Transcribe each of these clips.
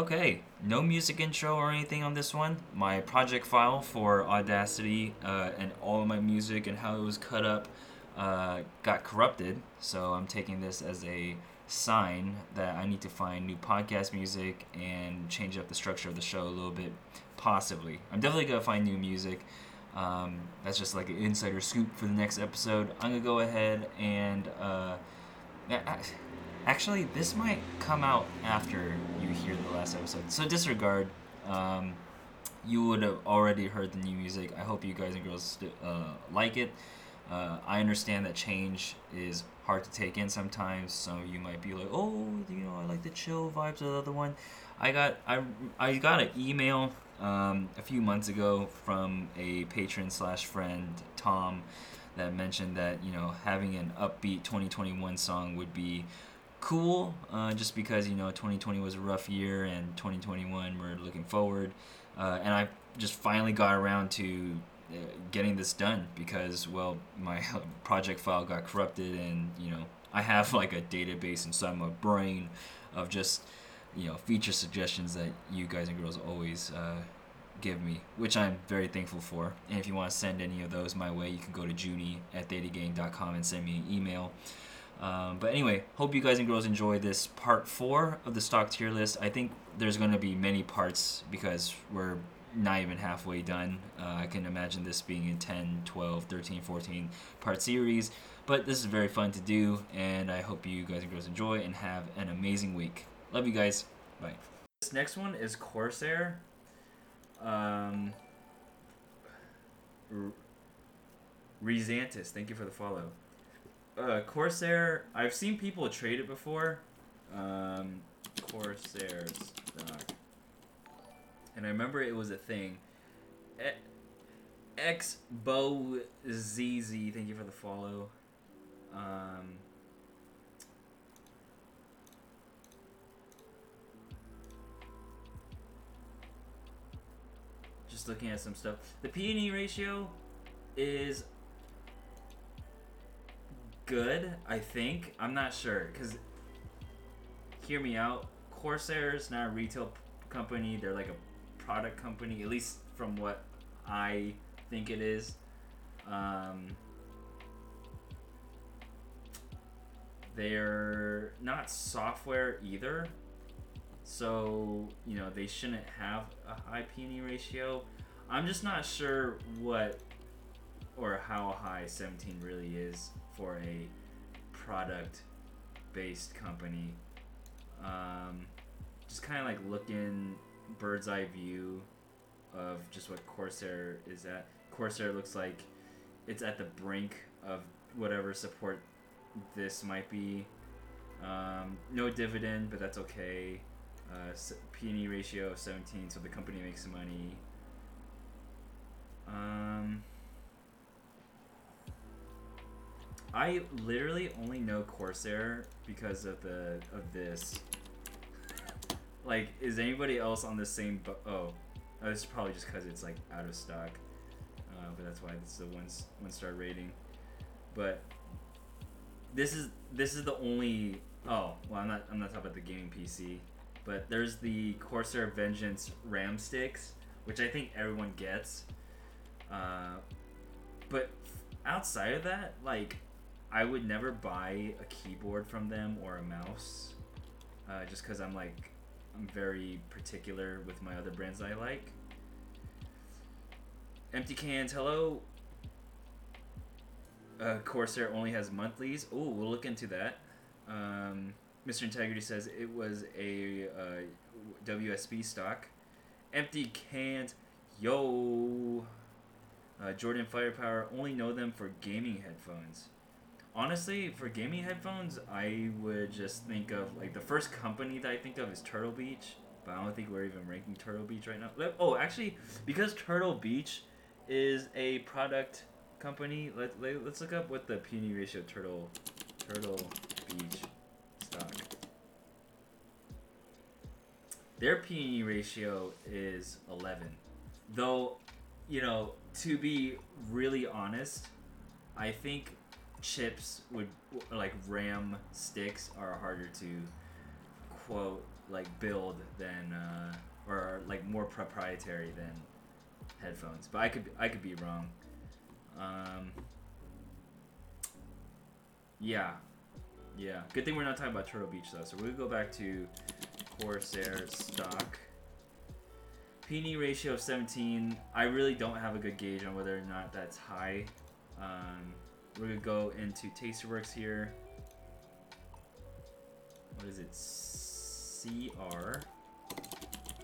Okay, no music intro or anything on this one. My project file for Audacity uh, and all of my music and how it was cut up uh, got corrupted. So I'm taking this as a sign that I need to find new podcast music and change up the structure of the show a little bit, possibly. I'm definitely gonna find new music. Um, that's just like an insider scoop for the next episode. I'm gonna go ahead and. Uh, Actually, this might come out after you hear the last episode. So disregard. Um, you would have already heard the new music. I hope you guys and girls uh, like it. Uh, I understand that change is hard to take in sometimes. So you might be like, "Oh, you know, I like the chill vibes of the other one." I got I, I got an email um, a few months ago from a patron slash friend Tom that mentioned that you know having an upbeat 2021 song would be cool uh, just because you know 2020 was a rough year and 2021 we're looking forward uh, and i just finally got around to uh, getting this done because well my project file got corrupted and you know i have like a database inside my brain of just you know feature suggestions that you guys and girls always uh, give me which i'm very thankful for and if you want to send any of those my way you can go to junie at thetagang.com and send me an email um, but anyway, hope you guys and girls enjoy this part four of the stock tier list. I think there's going to be many parts because we're not even halfway done. Uh, I can imagine this being a 10, 12, 13, 14 part series. But this is very fun to do, and I hope you guys and girls enjoy and have an amazing week. Love you guys. Bye. This next one is Corsair. Um, Rezantis, thank you for the follow uh, Corsair. I've seen people trade it before. Um, Corsair stock. And I remember it was a thing. X Bo ZZ, thank you for the follow. Um, just looking at some stuff. The P&E ratio is good, I think. I'm not sure because hear me out. Corsair is not a retail p- company. They're like a product company, at least from what I think it is. Um, they're not software either. So, you know, they shouldn't have a high P&E ratio. I'm just not sure what or how high 17 really is for a product based company. Um, just kind of like looking bird's eye view of just what Corsair is at. Corsair looks like it's at the brink of whatever support this might be. Um, no dividend, but that's okay. Uh, P&E ratio of 17, so the company makes money. Um, I literally only know Corsair because of the of this. Like, is anybody else on the same? Bu- oh, oh, is probably just because it's like out of stock. Uh, but that's why it's the one one star rating. But this is this is the only. Oh well, I'm not I'm not talking about the gaming PC, but there's the Corsair Vengeance RAM sticks, which I think everyone gets. Uh, but outside of that, like I would never buy a keyboard from them or a mouse, uh, just because I'm like I'm very particular with my other brands I like. Empty cans, hello. Uh, Corsair only has monthlies. Oh, we'll look into that. Um, Mr. Integrity says it was a uh, WSB stock. Empty cans, yo. Uh, Jordan Firepower only know them for gaming headphones honestly, for gaming headphones, I would just think of like the first company that I think of is Turtle Beach, but I don't think we're even ranking Turtle Beach right now. Oh, actually, because Turtle Beach is a product company, let, let let's look up what the P&E ratio Turtle Turtle Beach stock. Their P&E ratio is 11. Though, you know, to be really honest, I think chips would like RAM sticks are harder to quote like build than uh, or like more proprietary than headphones. But I could I could be wrong. Um, yeah, yeah. Good thing we're not talking about Turtle Beach though. So we'll go back to Corsair stock. P&E ratio of 17. I really don't have a good gauge on whether or not that's high. Um, we're gonna go into Tastyworks here. What is it? CR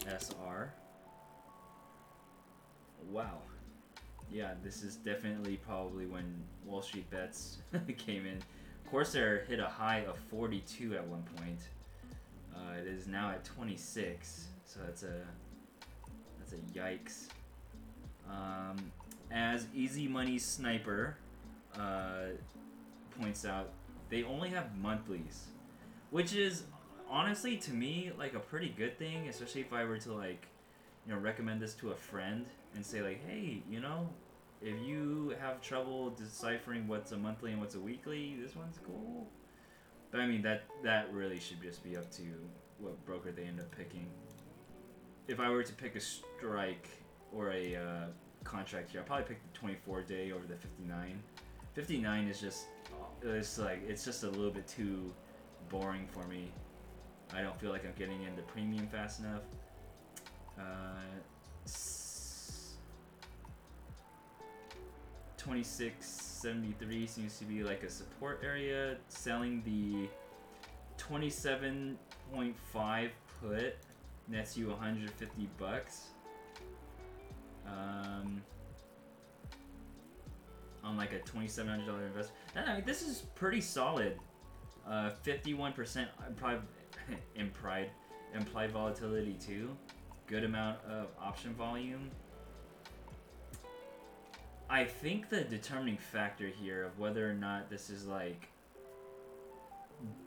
SR. Wow. Yeah, this is definitely probably when Wall Street Bets came in. Corsair hit a high of 42 at one point. Uh, it is now at 26, so that's a that's a yikes. Um, as Easy Money Sniper uh, points out, they only have monthlies, which is honestly to me like a pretty good thing, especially if I were to like you know recommend this to a friend and say like, hey, you know, if you have trouble deciphering what's a monthly and what's a weekly, this one's cool. But I mean that that really should just be up to what broker they end up picking. If I were to pick a strike or a uh, contract here, I'd probably pick the 24 day over the 59. 59 is just it's like it's just a little bit too boring for me. I don't feel like I'm getting into premium fast enough. Uh, 2673 seems to be like a support area. Selling the 27.5 put nets you 150 bucks. Um, on like a $2,700 investment. I mean, this is pretty solid. Uh, 51% implied, implied, implied volatility too. Good amount of option volume. I think the determining factor here of whether or not this is like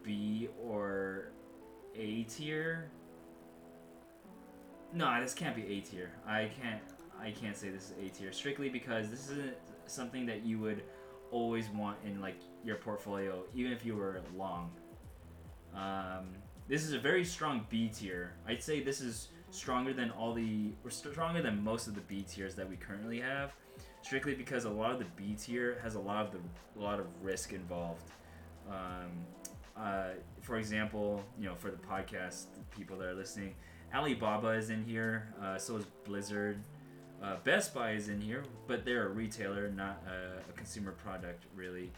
B or A tier. No, this can't be A tier. I can't. I can't say this is A tier strictly because this isn't something that you would always want in like your portfolio, even if you were long. Um, this is a very strong B tier. I'd say this is stronger than all the, or stronger than most of the B tiers that we currently have strictly because a lot of the B tier has a lot of the a lot of risk involved. Um, uh, for example, you know, for the podcast, people that are listening, Alibaba is in here. Uh, so is Blizzard. Uh, Best Buy is in here, but they're a retailer, not a, a consumer product, really.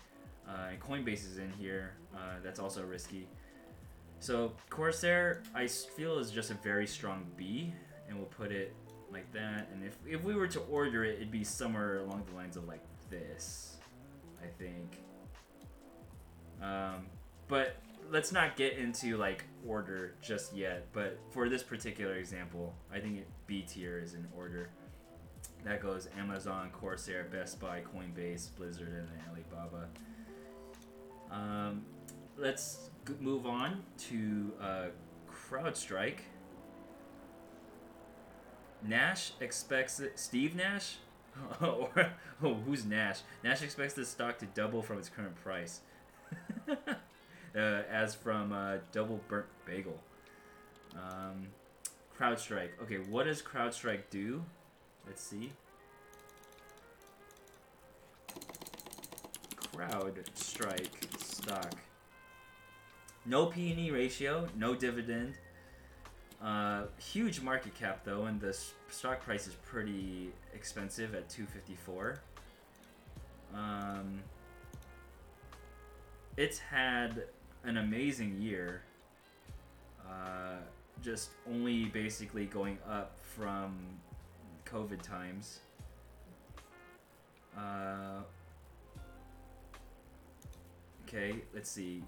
Uh, and Coinbase is in here. Uh, that's also risky. So Corsair, I feel is just a very strong B, and we'll put it like that. And if, if we were to order it, it'd be somewhere along the lines of like this, I think. Um, but let's not get into like order just yet. But for this particular example, I think B tier is in order. That goes Amazon, Corsair, Best Buy, Coinbase, Blizzard, and Alibaba. Um, let's move on to uh, CrowdStrike. Nash expects it, Steve Nash, or oh, who's Nash? Nash expects the stock to double from its current price, uh, as from uh, Double Burnt Bagel. Um, CrowdStrike. Okay, what does CrowdStrike do? Let's see. Crowd strike stock. No P/E ratio, no dividend. Uh, huge market cap though, and the stock price is pretty expensive at 254. Um, it's had an amazing year. Uh, just only basically going up from COVID times. Uh, okay, let's see.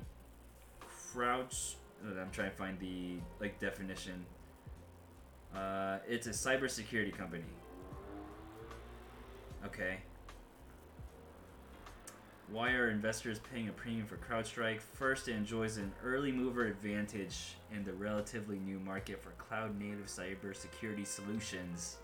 Crouch I'm trying to find the like definition. Uh, it's a cybersecurity company. Okay. Why are investors paying a premium for CrowdStrike? First, it enjoys an early mover advantage in the relatively new market for cloud native cybersecurity solutions.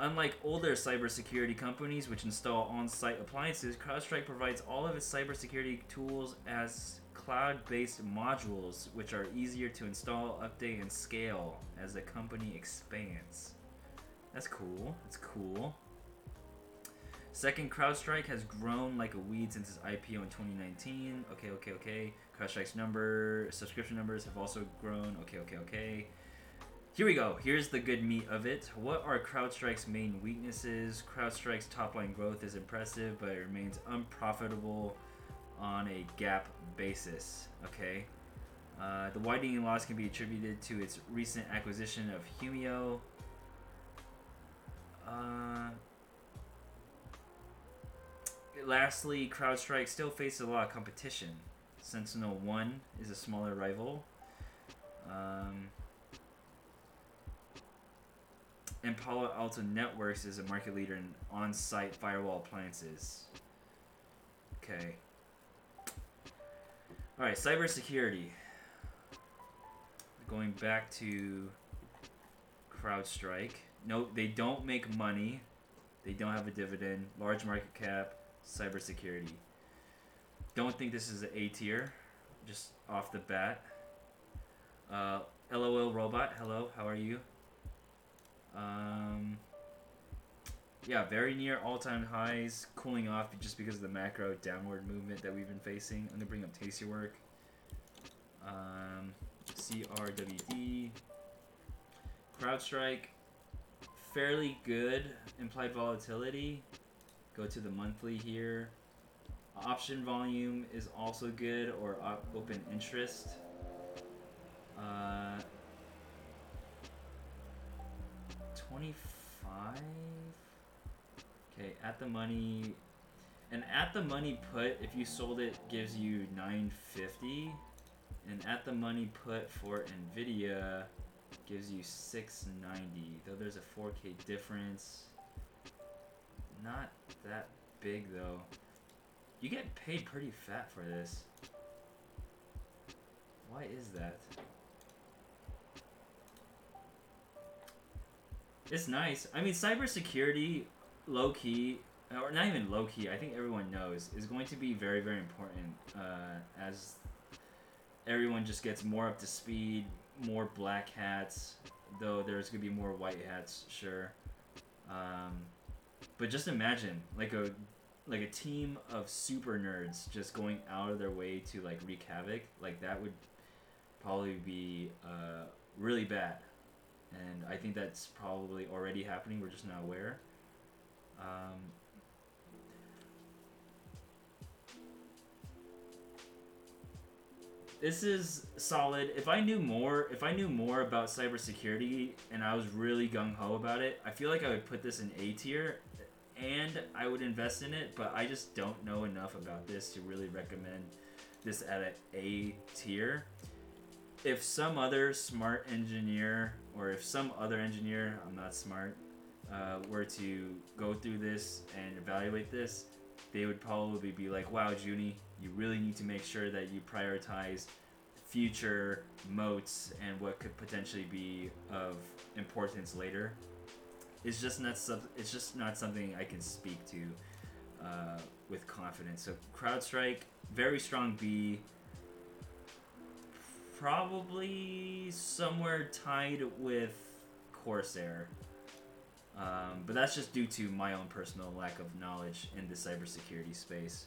Unlike older cybersecurity companies which install on site appliances, CrowdStrike provides all of its cybersecurity tools as cloud-based modules which are easier to install, update, and scale as the company expands. That's cool. That's cool. Second, CrowdStrike has grown like a weed since its IPO in 2019. Okay, okay, okay. CrowdStrike's number, subscription numbers have also grown. Okay, okay, okay. Here we go. Here's the good meat of it. What are CrowdStrike's main weaknesses? CrowdStrike's top line growth is impressive, but it remains unprofitable on a GAAP basis. Okay. Uh, the widening loss can be attributed to its recent acquisition of Humio. Uh, lastly, CrowdStrike still faces a lot of competition. SentinelOne is a smaller rival. Um, and Palo Alto Networks is a market leader in on site firewall appliances. Okay. Alright, cybersecurity. Going back to CrowdStrike. No, they don't make money. They don't have a dividend. Large market cap. Cybersecurity. Don't think this is an A tier. Just off the bat. Uh, LOL Robot, hello, how are you? Yeah, very near all-time highs, cooling off just because of the macro downward movement that we've been facing. I'm gonna bring up Tastywork. Um, CRWD. CrowdStrike, fairly good implied volatility. Go to the monthly here. Option volume is also good, or open interest. Uh, 25 okay at the money and at the money put if you sold it gives you 950 and at the money put for nvidia gives you 690 though there's a 4k difference. Not that big though. You get paid pretty fat for this. Why is that? It's nice. I mean, cybersecurity, low key, or not even low key. I think everyone knows is going to be very very important uh, as everyone just gets more up to speed, more black hats. Though there's gonna be more white hats, sure. Um, but just imagine like a like a team of super nerds just going out of their way to like wreak havoc. Like that would probably be uh, really bad and I think that's probably already happening. We're just not aware. Um, this is solid. If I knew more, if I knew more about cybersecurity and I was really gung ho about it, I feel like I would put this in A tier, and I would invest in it. But I just don't know enough about this to really recommend this at an A tier if some other smart engineer or if some other engineer, I'm not smart, uh, were to go through this and evaluate this, they would probably be like, wow, Junie, you really need to make sure that you prioritize future moats and what could potentially be of importance later. It's just not sub- it's just not something I can speak to uh, with confidence. So CrowdStrike, very strong B probably somewhere tied with Corsair. Um, but that's just due to my own personal lack of knowledge in the cybersecurity space.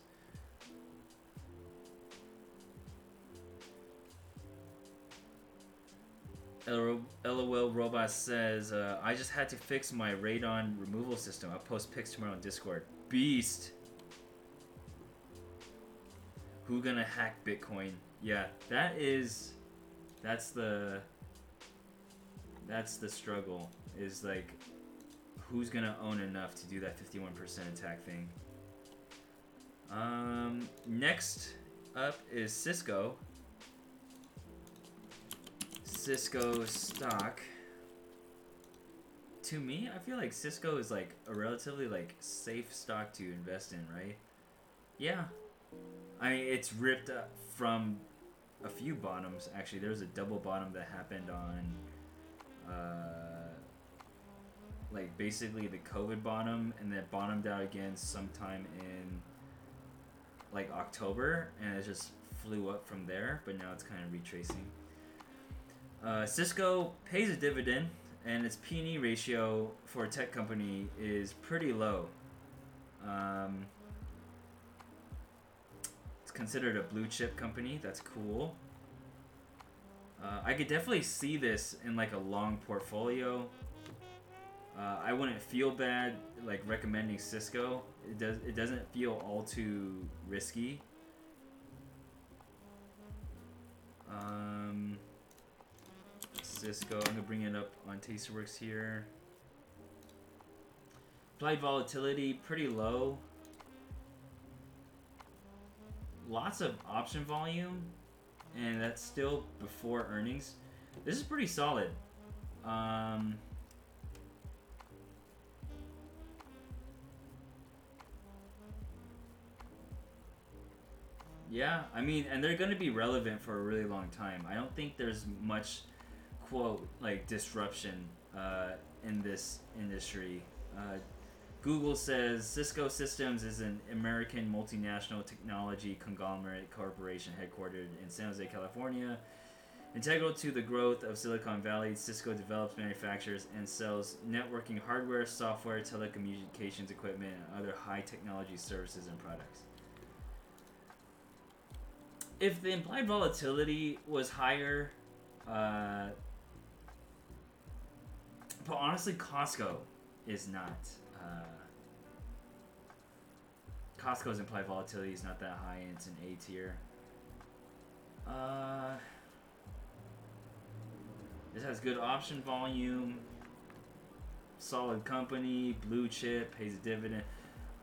LOL Robot says, uh, I just had to fix my radon removal system. I'll post pics tomorrow on Discord. Beast! Who gonna hack Bitcoin? Yeah, that is that's the that's the struggle is like who's gonna own enough to do that 51% attack thing? Um next up is cisco. Cisco stock. To me i feel like cisco is like a relatively like safe stock to invest in right? Yeah. I mean it's ripped up from a few bottoms actually. There was a double bottom that happened on, uh, like basically the COVID bottom, and then bottomed out again sometime in like October, and it just flew up from there, but now it's kind of retracing. Uh, Cisco pays a dividend, and its P&E ratio for a tech company is pretty low. Um, it's considered a blue chip company. That's cool. Uh, I could definitely see this in like a long portfolio. Uh, I wouldn't feel bad like recommending Cisco. It does. It doesn't feel all too risky. Um, Cisco. I'm gonna bring it up on Tastyworks here. Implied volatility pretty low. Lots of option volume, and that's still before earnings. This is pretty solid. Um, Yeah, I mean, and they're going to be relevant for a really long time. I don't think there's much, quote, like disruption uh, in this industry. Uh, Google says Cisco Systems is an American multinational technology conglomerate corporation headquartered in San Jose, California. Integral to the growth of Silicon Valley, Cisco develops, manufactures, and sells networking hardware, software, telecommunications equipment, and other high technology services and products if the implied volatility was higher, uh, but honestly, Costco is not. Uh, Costco's implied volatility is not that high, it's an A tier. Uh, this has good option volume, solid company, blue chip, pays a dividend.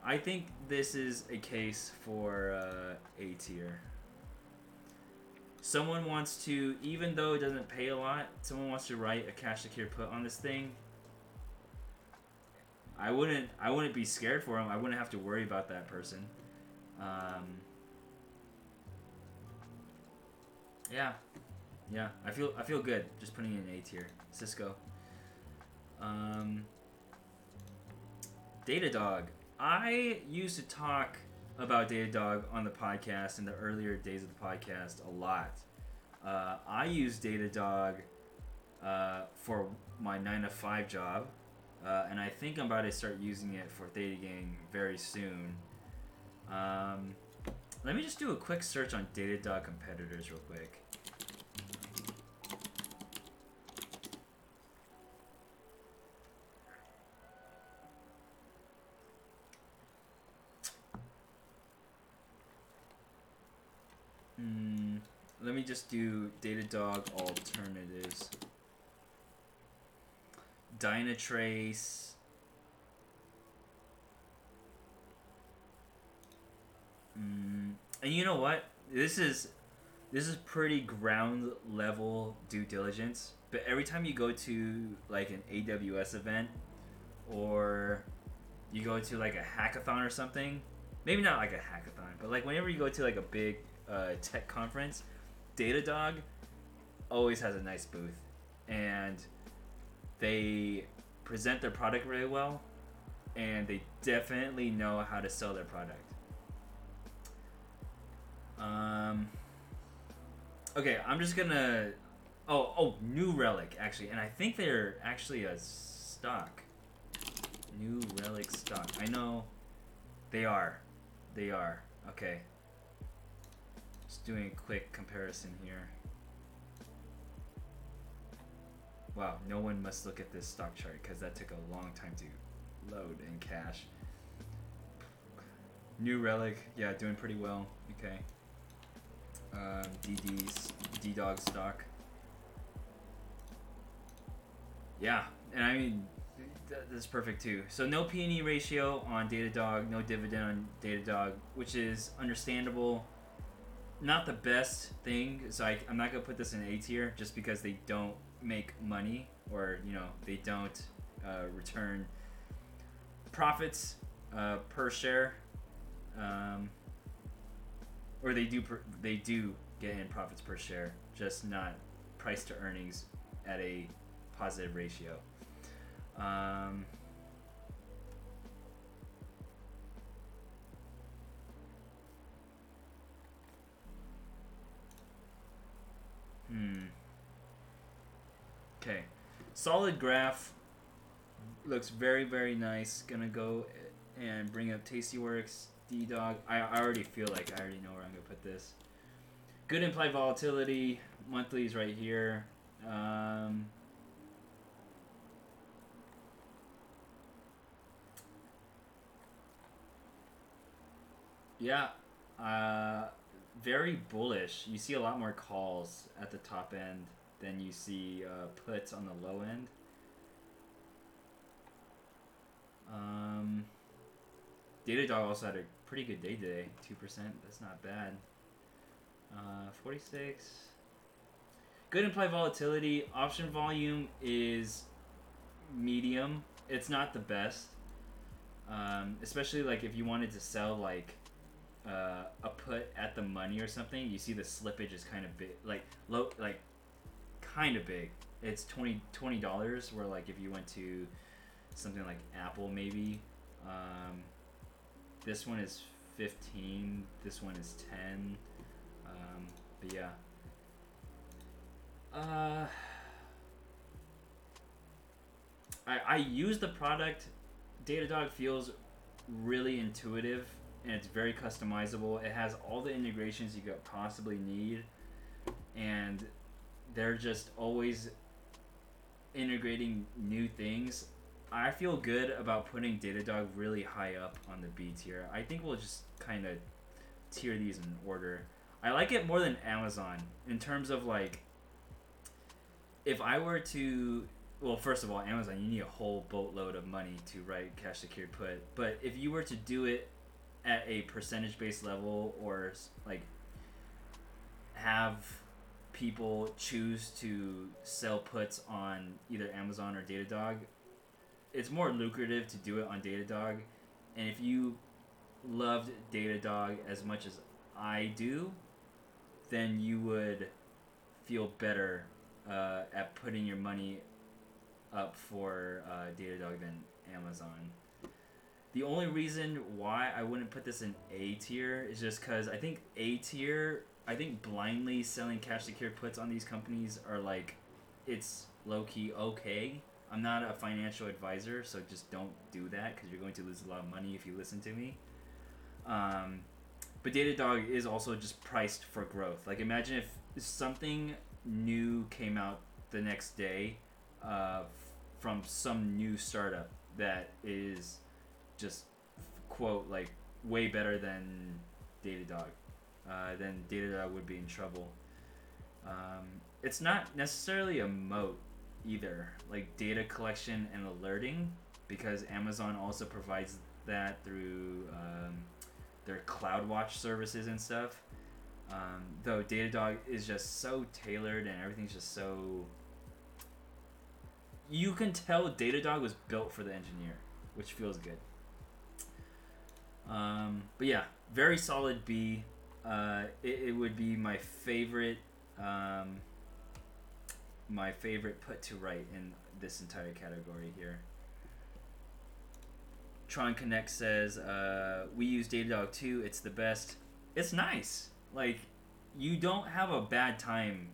I think this is a case for uh, A tier someone wants to, even though it doesn't pay a lot, someone wants to write a cash secure put on this thing. I wouldn't. I wouldn't be scared for him. I wouldn't have to worry about that person. Um, yeah, yeah. I feel. I feel good just putting in A tier. Cisco. Um, Datadog. I used to talk about Datadog on the podcast in the earlier days of the podcast a lot. Uh, I use Datadog uh, for my 9 to 5 job, uh, and I think I'm about to start using it for Theta Gang very soon. Um, let me just do a quick search on Datadog competitors real quick. Mm, let me just do Datadog alternatives. Dynatrace. Mm, and you know what? This is this is pretty ground level due diligence. But every time you go to like an AWS event or you go to like a hackathon or something, maybe not like a hackathon, but like whenever you go to like a big uh, tech conference, Datadog always has a nice booth, and they present their product really well, and they definitely know how to sell their product. Um. Okay, I'm just gonna. Oh, oh, New Relic actually, and I think they're actually a stock. New Relic stock. I know they are. They are. Okay. Just doing a quick comparison here. Wow, no one must look at this stock chart because that took a long time to load in cache. New Relic, yeah, doing pretty well. Okay. Um, DD's D-Dog stock. Yeah, and I mean, that's perfect too. So no P&E ratio on Datadog, no dividend on Datadog, which is understandable not the best thing. So I, I'm not gonna put this in A tier just because they don't make money or you know they don't uh, return profits uh, per share, um, or they do per, they do get in profits per share, just not price to earnings at a positive ratio. Um, Hmm. Okay. Solid graph. Looks very, very nice. Gonna go and bring up Tastyworks, D Dog. I, I already feel like I already know where I'm gonna put this. Good implied volatility. Monthly is right here. Um, yeah. Uh, very bullish. You see a lot more calls at the top end than you see uh, puts on the low end. Um, Datadog also had a pretty good day today. 2%. That's not bad. Uh, 46. Good implied volatility. Option volume is medium. It's not the best. Um, especially like if you wanted to sell like uh, a put at the money or something, you see the slippage is kind of big, like low, like kind of big. It's 20 dollars. Where like if you went to something like Apple, maybe um, this one is fifteen. This one is ten. Um, but yeah. Uh, I I use the product. Datadog feels really intuitive and it's very customizable. It has all the integrations you could possibly need, and they're just always integrating new things. I feel good about putting Datadog really high up on the B tier. I think we'll just kind of tier these in order. I like it more than Amazon in terms of like if I were to well, first of all, Amazon, you need a whole boatload of money to write cash secured put. But if you were to do it at a percentage based level or like have people choose to sell puts on either Amazon or Datadog, it's more lucrative to do it on Datadog. And if you loved Datadog as much as I do, then you would feel better uh, at putting your money up for uh, Datadog than Amazon. The only reason why I wouldn't put this in A tier is just because I think A tier, I think blindly selling cash secured puts on these companies are like, it's low key okay. I'm not a financial advisor, so just don't do that because you're going to lose a lot of money if you listen to me. Um, but Datadog is also just priced for growth. Like imagine if something new came out the next day uh, from some new startup that is just quote like way better than Datadog, uh, then Datadog would be in trouble. Um, it's not necessarily a moat either, like data collection and alerting, because Amazon also provides that through um, their CloudWatch services and stuff. Um, though Datadog is just so tailored and everything's just so. You can tell Datadog was built for the engineer, which feels good. Um, but yeah, very solid B. Uh, it, it would be my favorite, um, my favorite put to write in this entire category here. Tron Connect says, uh, we use Datadog too. It's the best. It's nice. Like, you don't have a bad time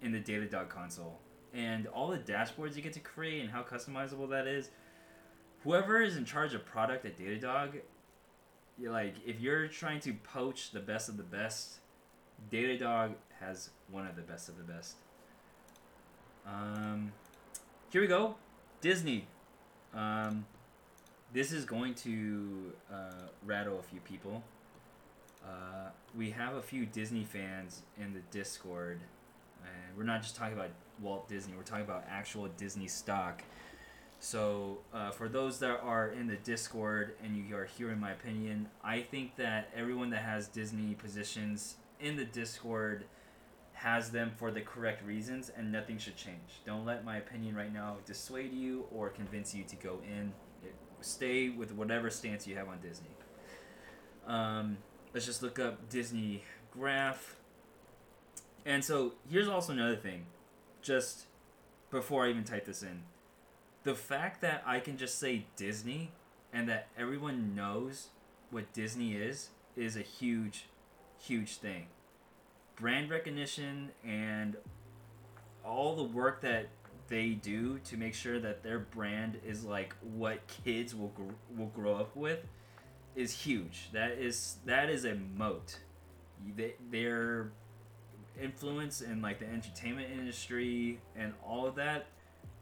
in the Datadog console. And all the dashboards you get to create and how customizable that is. Whoever is in charge of product at Datadog like if you're trying to poach the best of the best, Datadog has one of the best of the best. Um, here we go, Disney. Um, this is going to uh, rattle a few people. Uh, we have a few Disney fans in the Discord, and we're not just talking about Walt Disney. We're talking about actual Disney stock. So, uh, for those that are in the Discord and you are hearing my opinion, I think that everyone that has Disney positions in the Discord has them for the correct reasons and nothing should change. Don't let my opinion right now dissuade you or convince you to go in. Stay with whatever stance you have on Disney. Um, let's just look up Disney graph. And so, here's also another thing. Just before I even type this in the fact that I can just say Disney and that everyone knows what Disney is is a huge, huge thing. Brand recognition and all the work that they do to make sure that their brand is like what kids will gr- will grow up with is huge. That is that is a moat. They, their influence in like the entertainment industry and all of that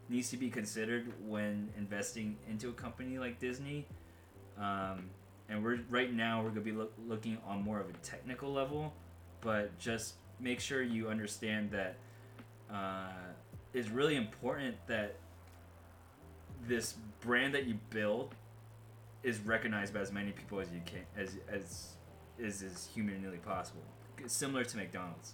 needs to be considered when investing into a company like Disney. Um, and we're right now we're gonna be loo- looking on more of a technical level, but just make sure you understand that uh, it's really important that this brand that you build is recognized by as many people as you can as as is as humanly possible. Similar to McDonald's.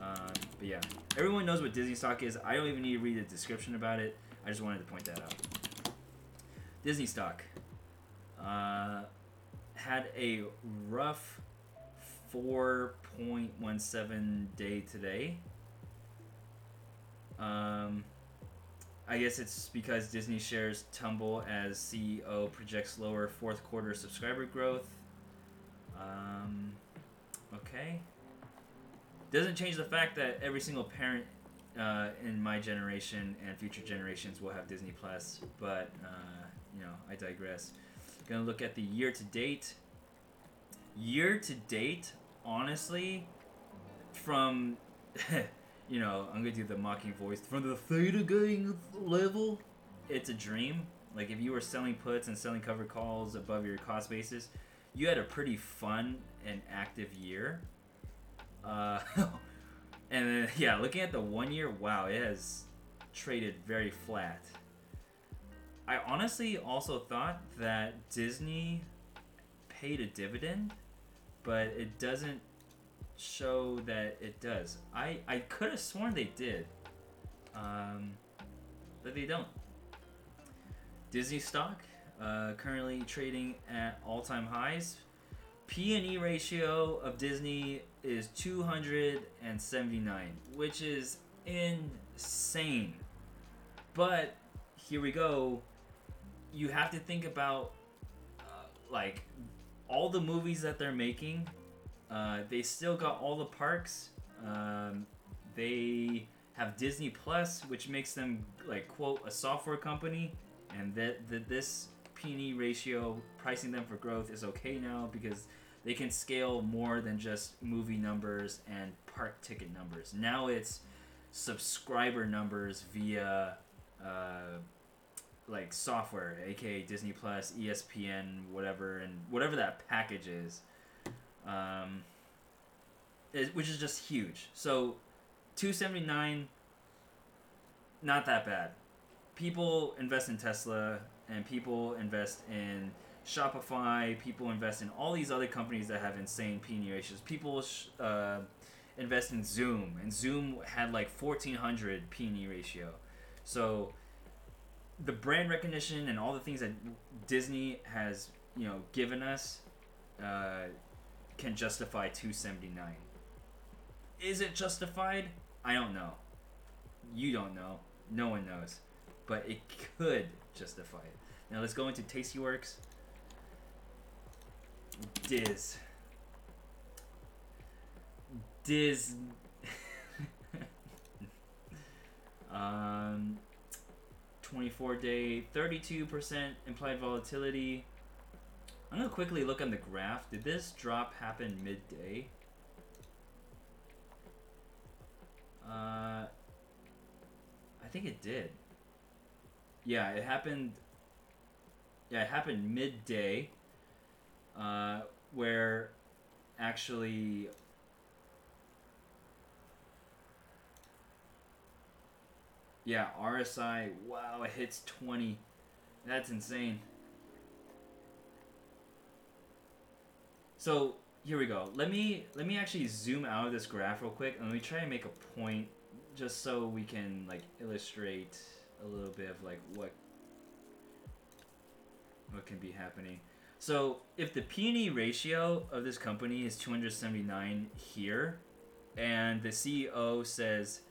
Um, but yeah, everyone knows what Disney stock is. I don't even need to read a description about it. I just wanted to point that out. Disney stock uh, had a rough 4.17 day today. Um, I guess it's because Disney shares tumble as CEO projects lower fourth quarter subscriber growth. Um, okay. Doesn't change the fact that every single parent uh, in my generation and future generations will have Disney Plus, but uh, you know, I digress. Gonna look at the year to date. Year to date, honestly, from you know, I'm gonna do the mocking voice from the theta gang level. It's a dream. Like if you were selling puts and selling covered calls above your cost basis, you had a pretty fun and active year. Uh, and then yeah, looking at the one year, wow, it has traded very flat. I honestly also thought that Disney paid a dividend, but it doesn't show that it does. I, I could have sworn they did, um, but they don't. Disney stock uh, currently trading at all-time highs. P and E ratio of Disney is 279, which is insane. But here we go. You have to think about uh, like all the movies that they're making. Uh, they still got all the parks. Um, they have Disney Plus, which makes them like quote a software company, and that this P&E ratio pricing them for growth is okay now because they can scale more than just movie numbers and park ticket numbers. Now it's subscriber numbers via uh, like software, aka Disney Plus, ESPN, whatever, and whatever that package is, um, is which is just huge. So, two seventy nine. Not that bad. People invest in Tesla, and people invest in Shopify. People invest in all these other companies that have insane P/E ratios. People sh- uh, invest in Zoom, and Zoom had like fourteen hundred P/E ratio. So the brand recognition and all the things that Disney has, you know, given us, uh, can justify 279. Is it justified? I don't know. You don't know. No one knows. But it could justify it. Now let's go into Tastyworks. Diz. Diz. um, 24 day, 32% implied volatility. I'm gonna quickly look on the graph. Did this drop happen midday? Uh, I think it did. Yeah, it happened. Yeah, it happened midday. Uh, where actually Yeah, RSI, wow, it hits 20. That's insane. So, here we go. Let me let me actually zoom out of this graph real quick and let me try and make a point just so we can like illustrate a little bit of like what what can be happening. So, if the P&E ratio of this company is 279 here and the CEO says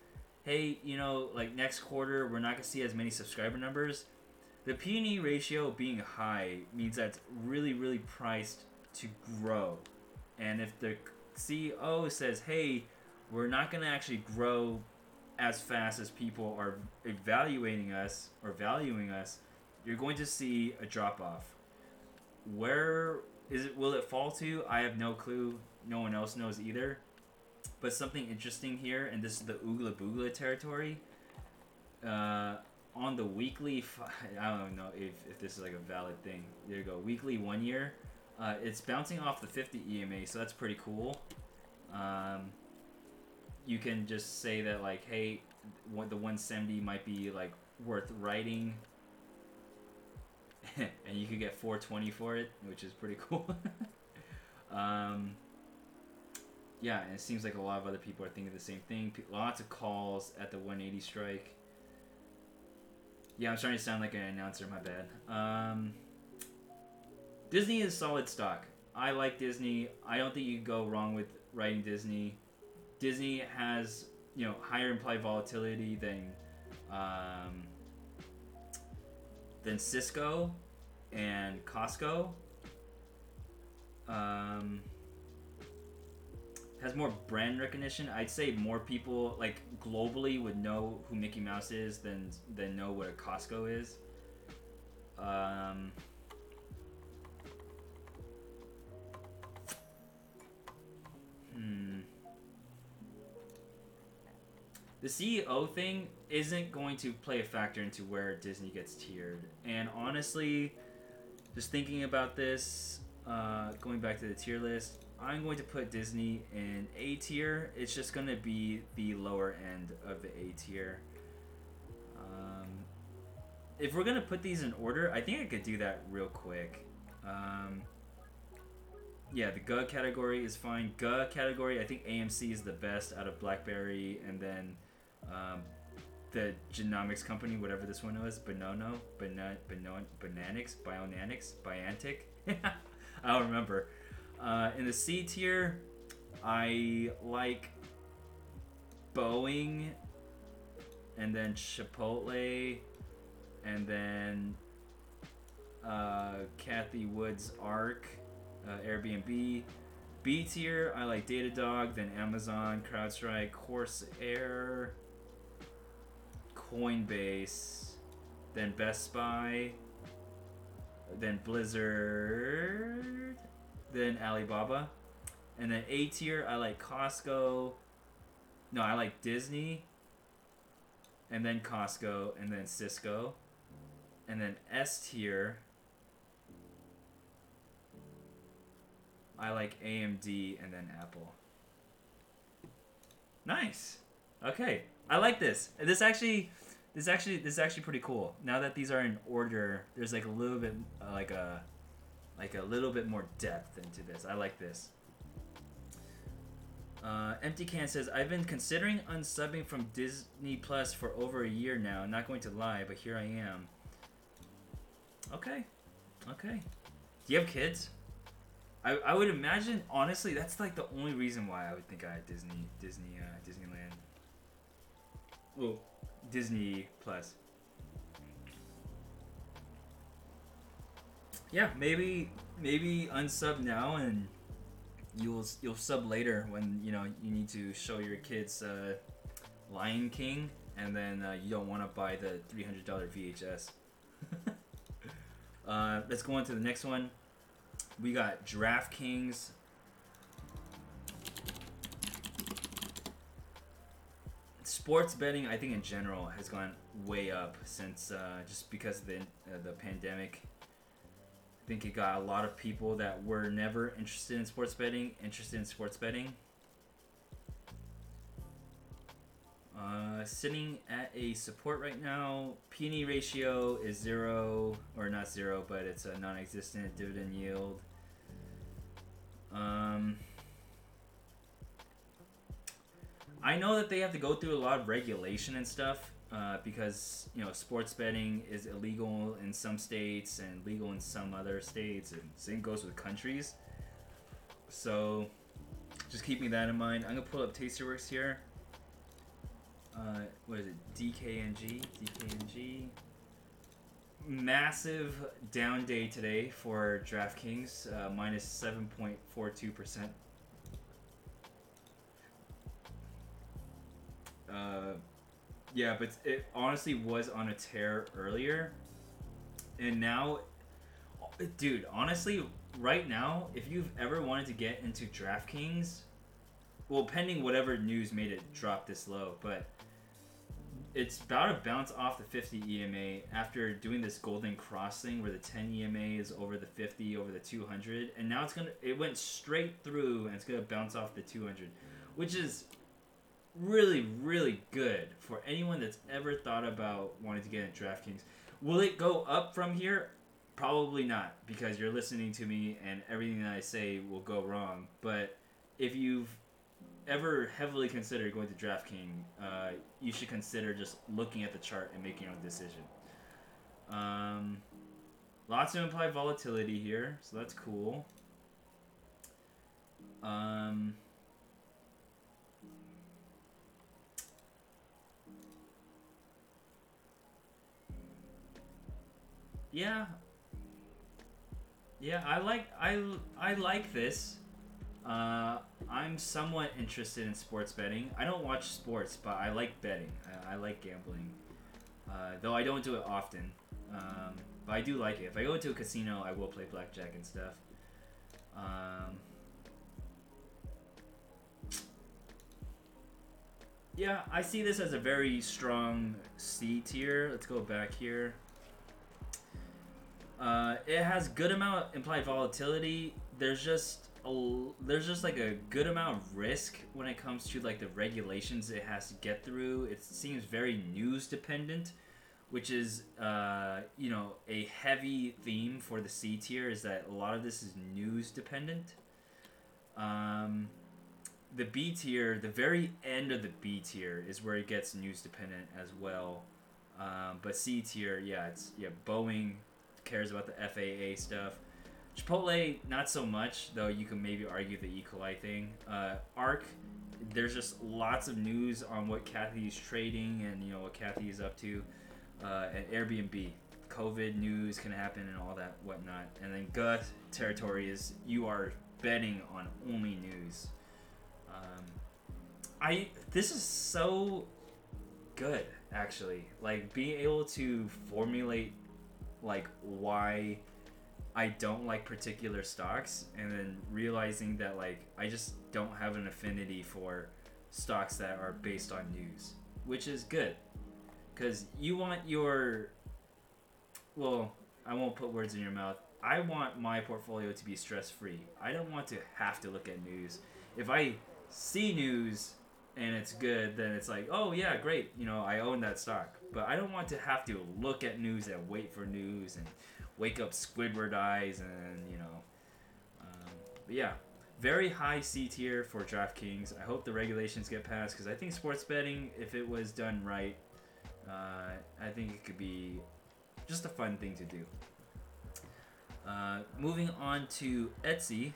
hey, you know, like next quarter we're not gonna see as many subscriber numbers. The P&E ratio being high means that's really, really priced to grow. And if the CEO says, hey, we're not gonna actually grow as fast as people are evaluating us or valuing us, you're going to see a drop off. Where is it? Will it fall to? I have no clue. No one else knows either. But something interesting here, and this is the Oogla Boogla territory. Uh, on the weekly, fi- I don't know if, if this is like a valid thing. There you go. Weekly one year. Uh, it's bouncing off the 50 EMA, so that's pretty cool. Um, you can just say that like, hey, the 170 might be like worth writing, and you could get 420 for it, which is pretty cool. um, yeah, and it seems like a lot of other people are thinking the same thing. Pe- Lots of calls at the 180 strike. Yeah, I'm starting to sound like an announcer. My bad. Um, Disney is solid stock. I like Disney. I don't think you can go wrong with writing Disney. Disney has you know higher implied volatility than um, than Cisco and Costco. Um, has more brand recognition. I'd say more people like globally would know who Mickey Mouse is than than know what a Costco is. Um, hmm. The CEO thing isn't going to play a factor into where Disney gets tiered. And honestly, just thinking about this, uh, going back to the tier list, I'm going to put Disney in A tier. It's just going to be the lower end of the A tier. Um, if we're going to put these in order, I think I could do that real quick. Um, yeah, the GUH category is fine. GUH category, I think AMC is the best out of BlackBerry, and then um, the genomics company, whatever this one was, Bonono, Bana- Bano- Bananix, Bionanix, Biontic. I don't remember. Uh, in the C tier, I like Boeing, and then Chipotle, and then uh, Cathie Wood's ARK, uh, Airbnb. B tier, I like Datadog, then Amazon, CrowdStrike, Corsair, Coinbase, then Best Buy, then Blizzard, then Alibaba, and then A tier I like Costco. No, I like Disney, and then Costco, and then Cisco, and then S tier. I like AMD and then Apple. Nice. Okay, I like this. This actually, this actually, this is actually pretty cool. Now that these are in order, there's like a little bit, uh, like a, like a little bit more depth into this. I like this. Uh, Empty Can says, I've been considering unsubbing from Disney Plus for over a year now. Not going to lie, but here I am. Okay. Okay. Do you have kids? I, I would imagine honestly that's like the only reason why I would think I had Disney Disney uh, Disneyland. Well, Disney Plus. Yeah, maybe maybe unsub now and you'll you'll sub later when you know you need to show your kids uh, Lion King and then uh, you don't want to buy the three hundred dollar VHS. uh, let's go on to the next one. We got DraftKings. Sports betting, I think in general, has gone way up since uh, just because of the uh, the pandemic. I think it got a lot of people that were never interested in sports betting interested in sports betting. Uh, sitting at a support right now. P&E ratio is zero, or not zero, but it's a non-existent dividend yield. Um, I know that they have to go through a lot of regulation and stuff uh, because you know sports betting is illegal in some states and legal in some other states, and same goes with countries. So, just keeping that in mind. I'm gonna pull up Tastyworks here uh, what is it? DKNG, DKNG. Massive down day today for DraftKings, uh, minus seven point four two percent. Uh, Yeah, but it honestly was on a tear earlier, and now, dude, honestly, right now, if you've ever wanted to get into DraftKings, well, pending whatever news made it drop this low, but it's about to bounce off the 50 EMA after doing this golden cross thing where the 10 EMA is over the 50, over the 200, and now it's gonna it went straight through and it's gonna bounce off the 200, which is really really good for anyone that's ever thought about wanting to get into DraftKings. Will it go up from here? Probably not because you're listening to me and everything that I say will go wrong. But if you've ever heavily considered going to DraftKings, uh, you should consider just looking at the chart and making your own decision. Um, lots of implied volatility here, so that's cool. Um, yeah, yeah, I like I I like this. Uh, I'm somewhat interested in sports betting. I don't watch sports, but I like betting. I, I like gambling, uh, though I don't do it often. Um, but I do like it. If I go to a casino, I will play blackjack and stuff. Um, yeah, I see this as a very strong C tier. Let's go back here. Uh, it has good amount implied volatility. There's just a, there's just like a good amount of risk when it comes to like the regulations it has to get through. It seems very news dependent, which is uh, you know a heavy theme for the C tier is that a lot of this is news dependent. Um, the B tier, the very end of the B tier is where it gets news dependent as well. Um, but C tier, yeah, it's yeah Boeing cares about the FAA stuff. Chipotle, not so much, though you can maybe argue the E. coli thing. Uh, ARK, there's just lots of news on what Cathie's trading and you know what Cathie is up to. Uh, and Airbnb, COVID news can happen and all that whatnot. And then gut territory is you are betting on only news. Um, I this is so good actually. Like being able to formulate like why I don't like particular stocks and then realizing that like I just don't have an affinity for stocks that are based on news, which is good. Cuz you want your well, I won't put words in your mouth. I want my portfolio to be stress-free. I don't want to have to look at news. If I see news and it's good, then it's like, "Oh yeah, great. You know, I own that stock." But I don't want to have to look at news and wait for news and wake up Squidward eyes and you know. Um, but yeah, very high C tier for DraftKings. I hope the regulations get passed because I think sports betting, if it was done right, uh, I think it could be just a fun thing to do. Uh, moving on to Etsy.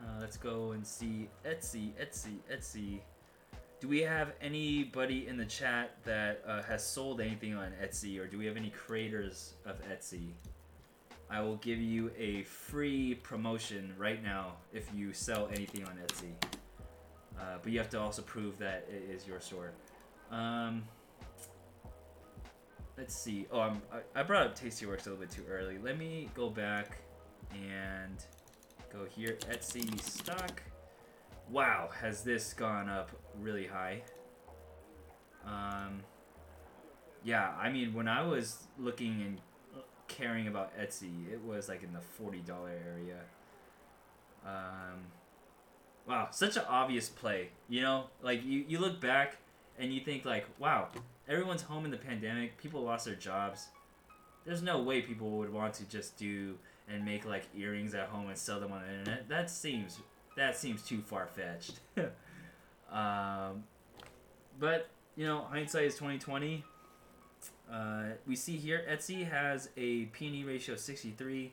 Uh, let's go and see Etsy, Etsy, Etsy. Do we have anybody in the chat that uh, has sold anything on Etsy, or do we have any creators of Etsy? I will give you a free promotion right now if you sell anything on Etsy. Uh, but you have to also prove that it is your store. Um, let's see. Oh, I'm, I, I brought up Tastyworks a little bit too early. Let me go back and go here. Etsy stock. Wow, has this gone up really high? Um, yeah, I mean, when I was looking and caring about Etsy, it was like in the forty dollar area. Um, wow, such an obvious play. You know, like you, you look back and you think like, wow, everyone's home in the pandemic. People lost their jobs. There's no way people would want to just do and make like earrings at home and sell them on the internet. That seems that seems too far fetched. um, but you know, hindsight is twenty twenty. Uh, we see here Etsy has a P&E ratio of 63.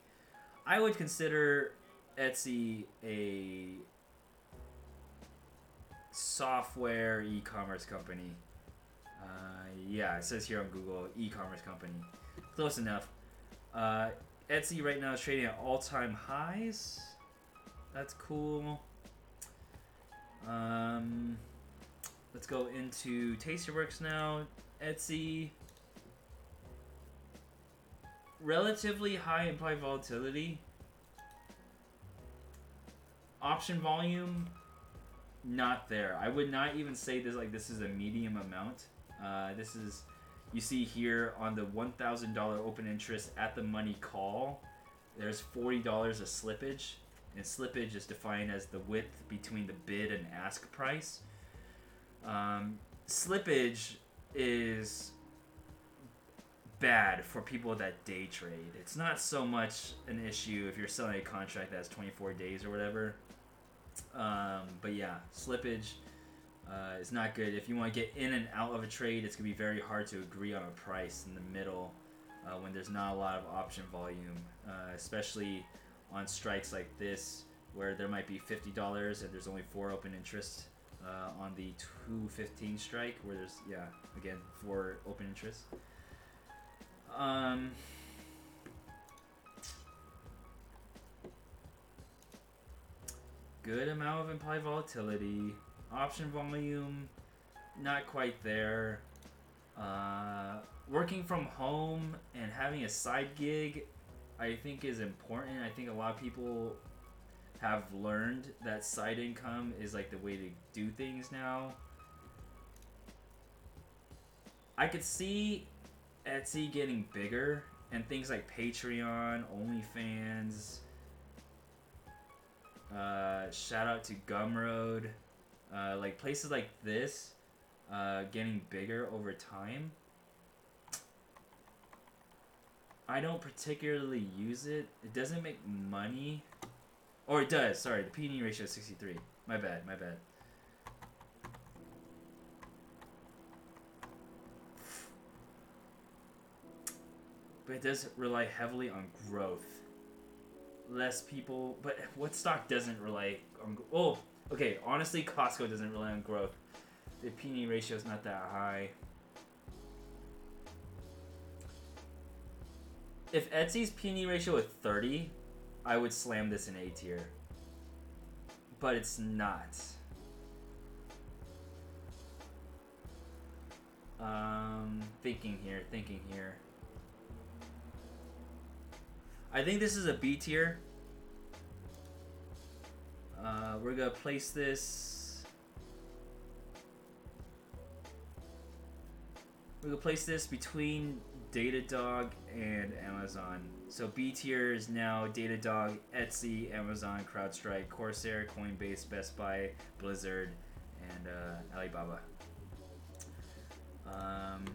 I would consider Etsy a software e-commerce company. Uh, yeah, it says here on Google e-commerce company. Close enough. Uh, Etsy right now is trading at all-time highs. That's cool. Um, let's go into Tastyworks now. Etsy. Relatively high implied volatility. Option volume, not there. I would not even say this like this is a medium amount. Uh, this is you see here on the $1,000 open interest at the money call. There's $40 of slippage, and slippage is defined as the width between the bid and ask price. Um, slippage is bad for people that day trade. It's not so much an issue if you're selling a contract that's 24 days or whatever. Um, but yeah, slippage uh, is not good. If you want to get in and out of a trade, it's going to be very hard to agree on a price in the middle uh, when there's not a lot of option volume, uh, especially on strikes like this where there might be $50 and there's only four open interest uh, on the 215 strike where there's, yeah, again, four open interest. Um, good amount of implied volatility. Option volume, not quite there. Uh, working from home and having a side gig, I think is important. I think a lot of people have learned that side income is like the way to do things now. I could see Etsy getting bigger and things like Patreon, OnlyFans. Uh, shout out to Gumroad. Uh, like places like this uh, getting bigger over time. I don't particularly use it. It doesn't make money. Or it does, sorry. The P&E ratio is 63. My bad, my bad. But it does rely heavily on growth. Less people, but what stock doesn't rely on? Oh, okay. Honestly, Costco doesn't rely on growth. The P/E ratio is not that high. If Etsy's P/E ratio is 30, I would slam this in A tier. But it's not. Um, thinking here, thinking here. I think this is a B tier. Uh, we're gonna place this. We're gonna place this between Datadog and Amazon. So B tier is now Datadog, Etsy, Amazon, CrowdStrike, Corsair, Coinbase, Best Buy, Blizzard, and uh, Alibaba. Um,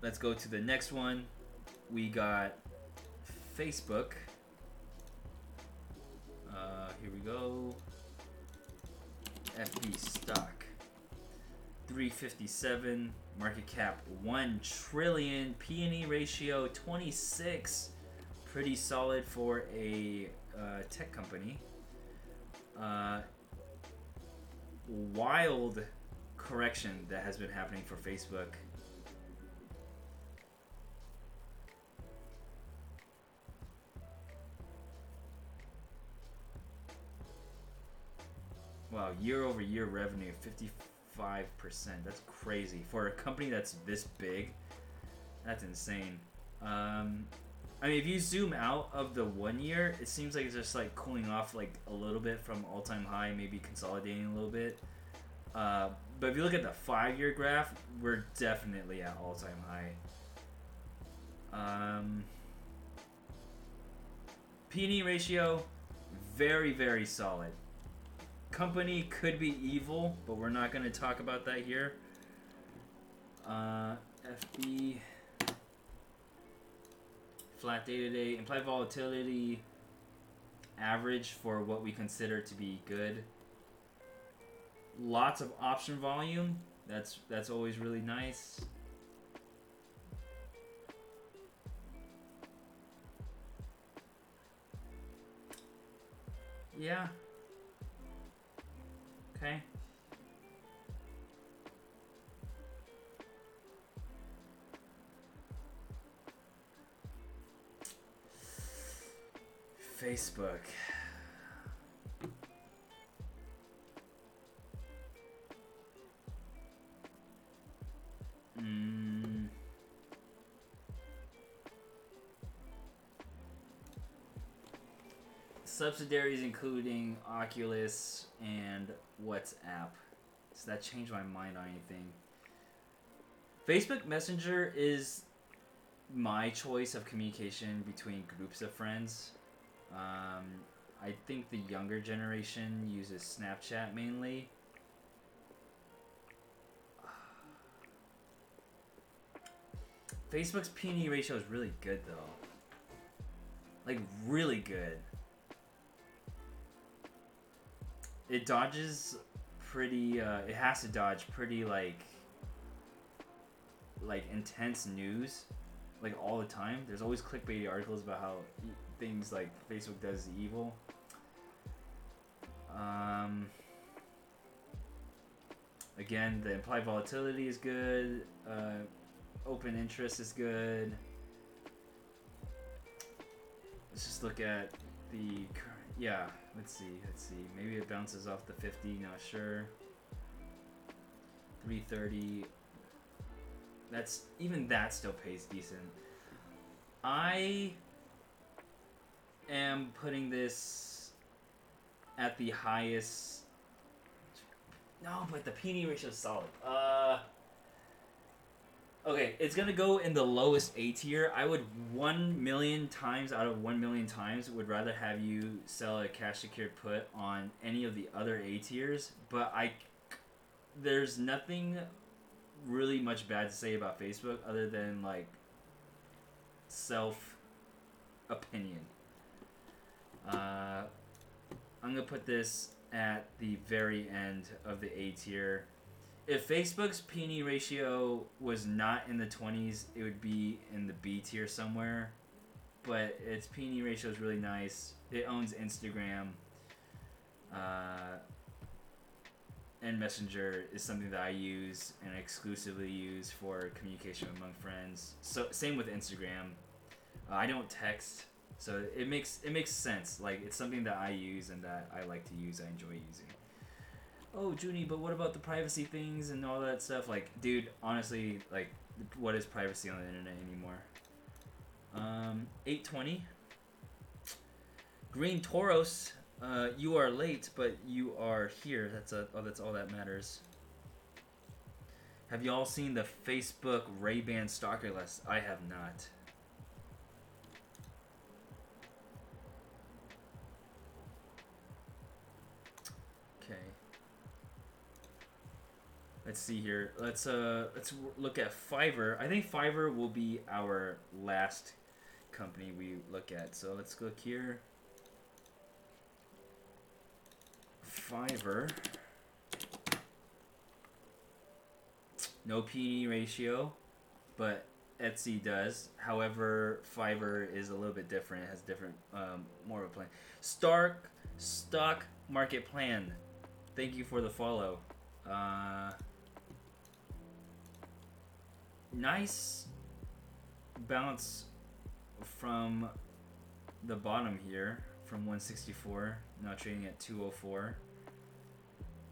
let's go to the next one. We got Facebook. Uh, here we go. FB stock. 357 market cap 1 trillion p&e ratio 26 pretty solid for a uh, tech company. Uh, wild correction that has been happening for facebook. Wow, year over year revenue, 55%. That's crazy. For a company that's this big, that's insane. Um, I mean, if you zoom out of the one year, it seems like it's just like cooling off like a little bit from all time high, maybe consolidating a little bit. Uh, but if you look at the five year graph, we're definitely at all time high. Um, P&E ratio, very, very solid company could be evil, but we're not going to talk about that here. Uh, FB flat day to day implied volatility average for what we consider to be good. Lots of option volume. That's that's always really nice. Yeah, Okay. Facebook. Mm. Subsidiaries including Oculus and WhatsApp. Does that change my mind on anything? Facebook Messenger is my choice of communication between groups of friends. Um, I think the younger generation uses Snapchat mainly. Facebook's P&E ratio is really good though. Like really good. It dodges pretty uh, it has to dodge pretty like like intense news like all the time. There's always clickbaity articles about how things like Facebook does evil. Um, again, the implied volatility is good. Uh, open interest is good. Let's just look at the current. Yeah, let's see. Let's see. Maybe it bounces off the 50. Not sure. 330 that's even that still pays decent. I am putting this at the highest. No, but the P&E ratio is solid. Uh, okay, it's gonna go in the lowest A tier. I would one million times out of one million times would rather have you sell a cash secured put on any of the other A tiers. But I, there's nothing really much bad to say about Facebook other than like self opinion. Uh, I'm gonna put this at the very end of the A tier. If Facebook's P&E ratio was not in the 20s, it would be in the B tier somewhere. But its P&E ratio is really nice. It owns Instagram. Uh, and Messenger is something that I use and exclusively use for communication among friends. So same with Instagram. Uh, I don't text, so it makes it makes sense. Like it's something that I use and that I like to use. I enjoy using. Oh, Junie, but what about the privacy things and all that stuff? Like, dude, honestly, like, what is privacy on the internet anymore? Um, eight twenty. Green Toros uh, you are late, but you are here. That's a oh, that's all that matters. Have you all seen the Facebook Ray Ban stalker list? I have not. Let's see here. Let's uh let's look at Fiverr. I think Fiverr will be our last company we look at. So let's look here. Fiverr. No P ratio, but Etsy does. However, Fiverr is a little bit different. It has different, um, more of a plan. Stark Stock Market Plan. Thank you for the follow. Uh, nice bounce from the bottom here from 164, now trading at 204.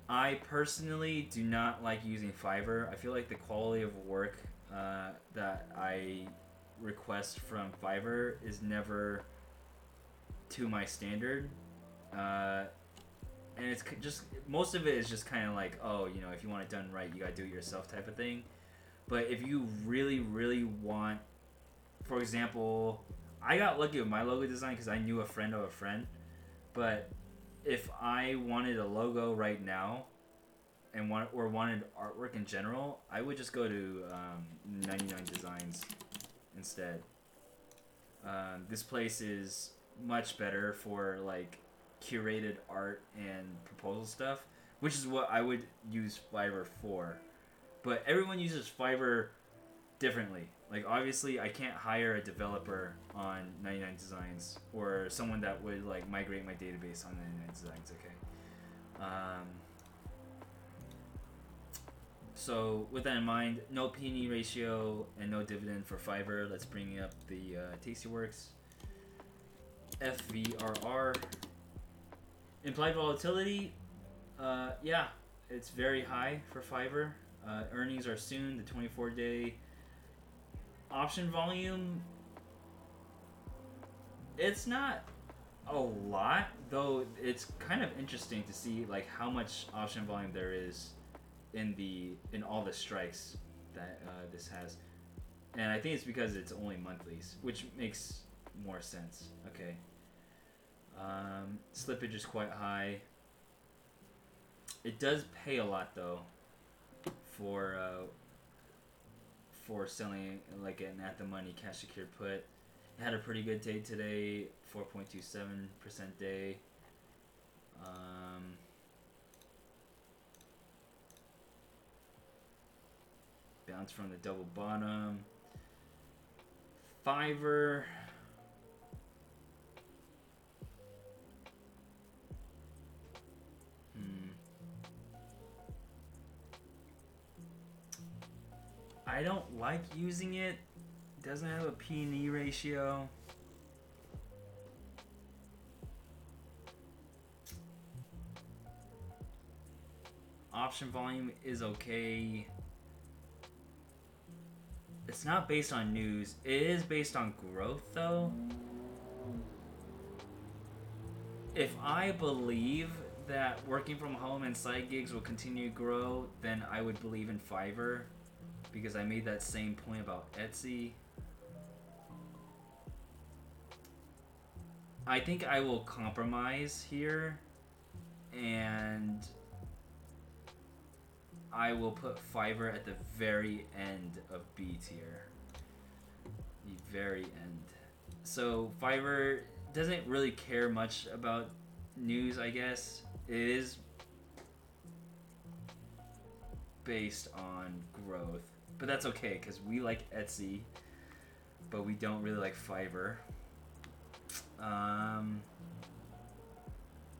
I personally do not like using Fiverr. I feel like the quality of work uh, that I request from Fiverr is never to my standard. Uh, and it's just, most of it is just kind of like, oh, you know, if you want it done right, you gotta do it yourself type of thing. But if you really, really want, for example, I got lucky with my logo design because I knew a friend of a friend. But if I wanted a logo right now, and want or wanted artwork in general, I would just go to um, 99 Designs instead. Um, this place is much better for like curated art and proposal stuff, which is what I would use Fiverr for. But everyone uses Fiverr differently. Like obviously, I can't hire a developer on 99 Designs or someone that would like migrate my database on 99 Designs. Okay. Um, so with that in mind, no P&E ratio and no dividend for Fiverr. Let's bring up the uh, Tastyworks. FVRR. Implied volatility. Uh, yeah, it's very high for Fiverr. Uh, earnings are soon. The 24 day option volume. It's not a lot, though. It's kind of interesting to see like how much option volume there is in the in all the strikes that uh, this has, and I think it's because it's only monthlies, which makes more sense. Okay. Um, slippage is quite high. It does pay a lot though, for uh, for selling like an at the money cash secured put. It had a pretty good day today, four point two seven percent day. Um, bounce from the double bottom. Fiverr. I don't like using it. Doesn't have a P and E ratio. Option volume is okay. It's not based on news. It is based on growth, though. If I believe that working from home and side gigs will continue to grow, then I would believe in Fiverr because I made that same point about Etsy. I think I will compromise here and I will put Fiverr at the very end of B tier. The very end. So Fiverr doesn't really care much about news, I guess. It is based on growth. But that's okay because we like Etsy, but we don't really like Fiverr. Um,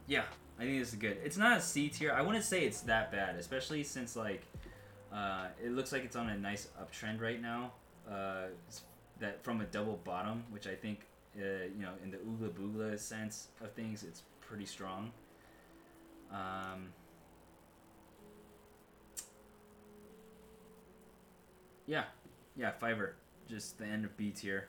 yeah, I think this is good. It's not a C tier. I wouldn't say it's that bad, especially since like uh, it looks like it's on a nice uptrend right now. Uh, that from a double bottom, which I think uh, you know in the oogla boogla sense of things, it's pretty strong. Um, yeah, yeah, Fiverr, just the end of B tier.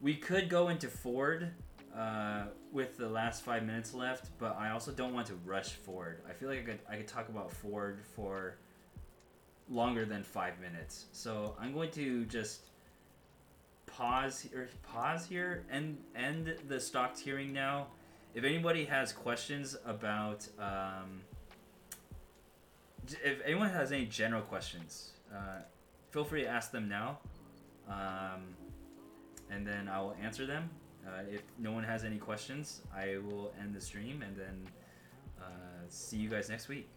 We could go into Ford uh, with the last five minutes left, but I also don't want to rush Ford. I feel like I could I could talk about Ford for longer than five minutes. So I'm going to just pause here, pause here, and end the stock tiering now. If anybody has questions about, um, if anyone has any general questions, uh, feel free to ask them now, um, and then I will answer them. Uh, if no one has any questions, I will end the stream and then uh, see you guys next week.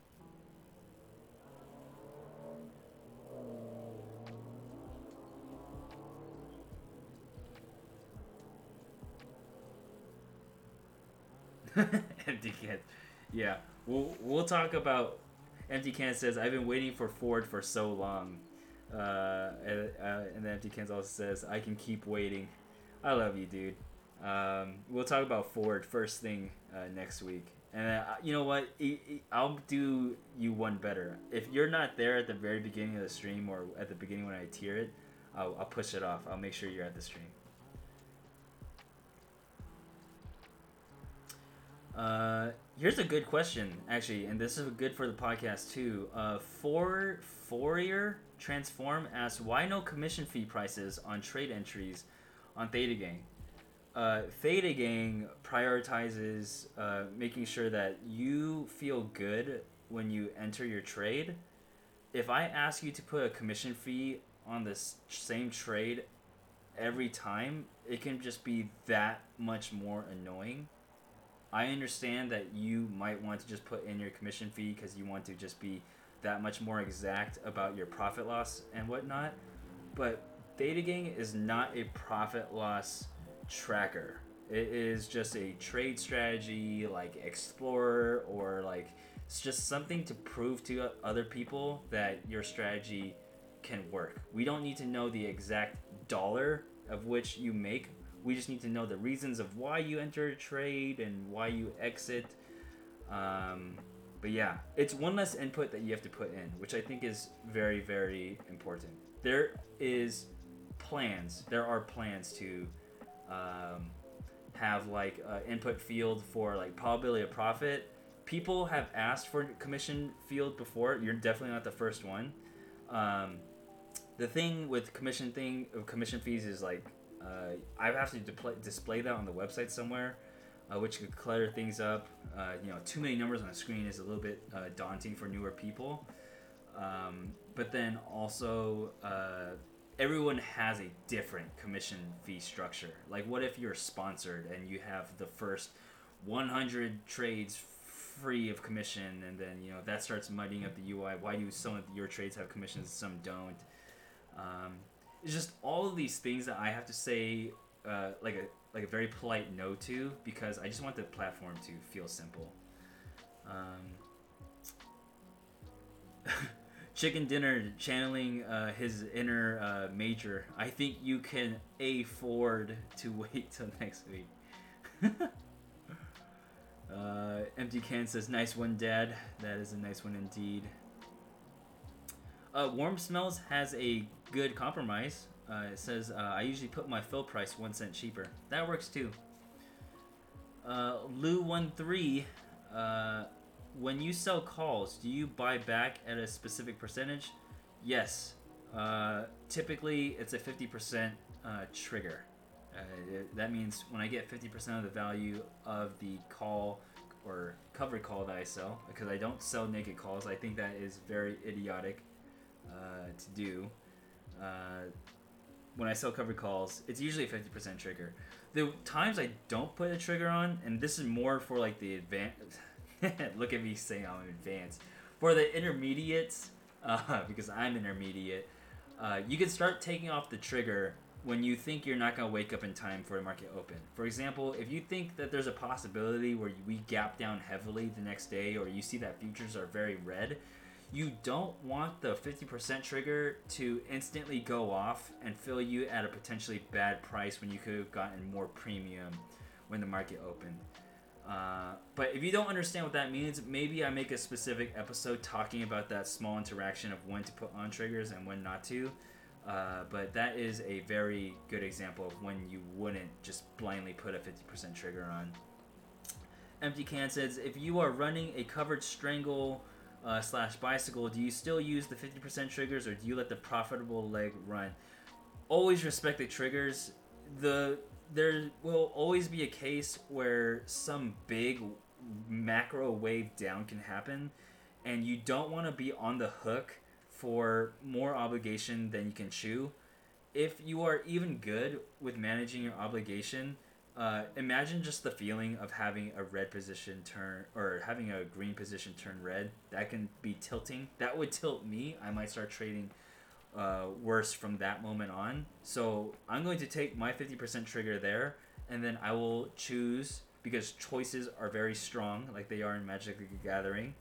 Empty can. Yeah, we'll we'll talk about. Empty can says I've been waiting for Ford for so long, uh, and, uh, and the Empty cans also says I can keep waiting. I love you, dude. Um, we'll talk about Ford first thing uh, next week. And uh, you know what? I'll do you one better. If you're not there at the very beginning of the stream or at the beginning when I tier it, I'll, I'll push it off. I'll make sure you're at the stream. Uh, here's a good question, actually, and this is good for the podcast too. Uh, for Fourier Transform asks why no commission fee prices on trade entries on Theta Gang. Uh, Theta Gang prioritizes uh, making sure that you feel good when you enter your trade. If I ask you to put a commission fee on this same trade every time, it can just be that much more annoying. I understand that you might want to just put in your commission fee because you want to just be that much more exact about your profit loss and whatnot. But Theta Gang is not a profit loss tracker. It is just a trade strategy like Explorer or like it's just something to prove to other people that your strategy can work. We don't need to know the exact dollar of which you make. We just need to know the reasons of why you enter a trade and why you exit. Um, but yeah, it's one less input that you have to put in, which I think is very, very important. There is plans. There are plans to um, have like uh, input field for like probability of profit. People have asked for commission field before. You're definitely not the first one. Um, the thing with commission thing commission fees is like uh, I have to display, that on the website somewhere, uh, which could clutter things up. Uh, you know, too many numbers on a screen is a little bit uh, daunting for newer people. Um, but then also, uh, everyone has a different commission fee structure. Like, what if you're sponsored and you have the first 100 trades free of commission, and then you know that starts muddying up the UI? Why do some of your trades have commissions, some don't? Um, it's just all of these things that I have to say, uh, like a like a very polite no to, because I just want the platform to feel simple. Um, chicken dinner channeling uh, his inner uh, major. I think you can afford to wait till next week. uh, empty can says, "Nice one, Dad." That is a nice one indeed. Uh, Warm Smells has a good compromise. Uh, it says, uh, "I usually put my fill price one cent cheaper." That works too. Uh, Lou one three. Uh, when you sell calls, do you buy back at a specific percentage? Yes. Uh, typically, it's a 50% uh, trigger. Uh, it- that means when I get 50% of the value of the call or covered call that I sell, because I don't sell naked calls, I think that is very idiotic uh, to do. Uh, when I sell covered calls, it's usually a 50% trigger. The times I don't put a trigger on, and this is more for like the advanced. Look at me saying I'm advanced. For the intermediates, uh, because I'm intermediate, uh, you can start taking off the trigger when you think you're not going to wake up in time for a market open. For example, if you think that there's a possibility where we gap down heavily the next day, or you see that futures are very red, you don't want the 50% trigger to instantly go off and fill you at a potentially bad price when you could have gotten more premium when the market opened. Uh, but if you don't understand what that means, maybe I make a specific episode talking about that small interaction of when to put on triggers and when not to. Uh, but that is a very good example of when you wouldn't just blindly put a 50% trigger on. Empty Can says, if you are running a covered strangle uh, slash bicycle, do you still use the 50% triggers or do you let the profitable leg run? Always respect the triggers. The there will always be a case where some big macro wave down can happen, and you don't want to be on the hook for more obligation than you can chew. If you are even good with managing your obligation, uh, imagine just the feeling of having a red position turn or having a green position turn red. That can be tilting. That would tilt me. I might start trading uh, worse from that moment on. So I'm going to take my 50% trigger there, and then I will choose because choices are very strong, like they are in Magic the Gathering.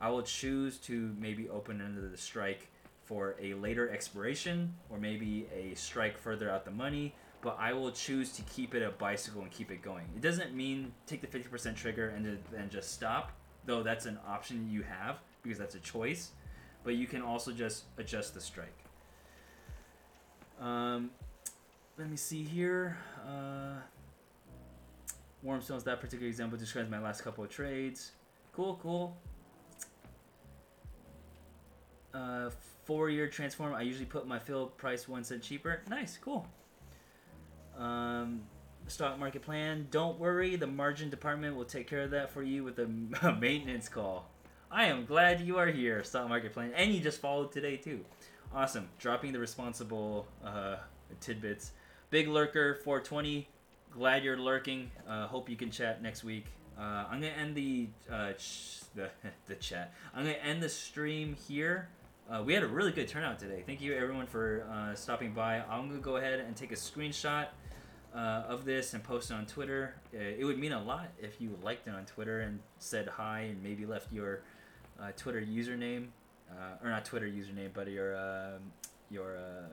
I will choose to maybe open under the strike for a later expiration or maybe a strike further out the money. But I will choose to keep it a bicycle and keep it going. It doesn't mean take the 50% trigger and then just stop, though that's an option you have because that's a choice. But you can also just adjust the strike. Um, let me see here. Uh, Warm Stones, that particular example describes my last couple of trades. Cool, cool. Uh, Fourier Transform, I usually put my fill price one cent cheaper. Nice, cool. Um, stock market plan, don't worry, the margin department will take care of that for you with a maintenance call. I am glad you are here, stock market plan, and you just followed today too. Awesome. Dropping the responsible uh, tidbits. Big Lurker 420. Glad you're lurking. Uh, hope you can chat next week. Uh, I'm gonna end the uh, ch- the the chat. I'm gonna end the stream here. Uh, we had a really good turnout today. Thank you everyone for uh, stopping by. I'm gonna go ahead and take a screenshot uh, of this and post it on Twitter. Uh, it would mean a lot if you liked it on Twitter and said hi and maybe left your uh, Twitter username uh, or not Twitter username, but your um your uh,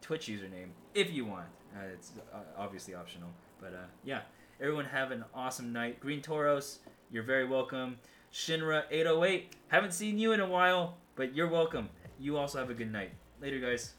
Twitch username if you want. Uh, it's obviously optional, but yeah. Everyone have an awesome night. Green Toros, you're very welcome. Shinra 808, haven't seen you in a while, but you're welcome. You also have a good night. Later, guys.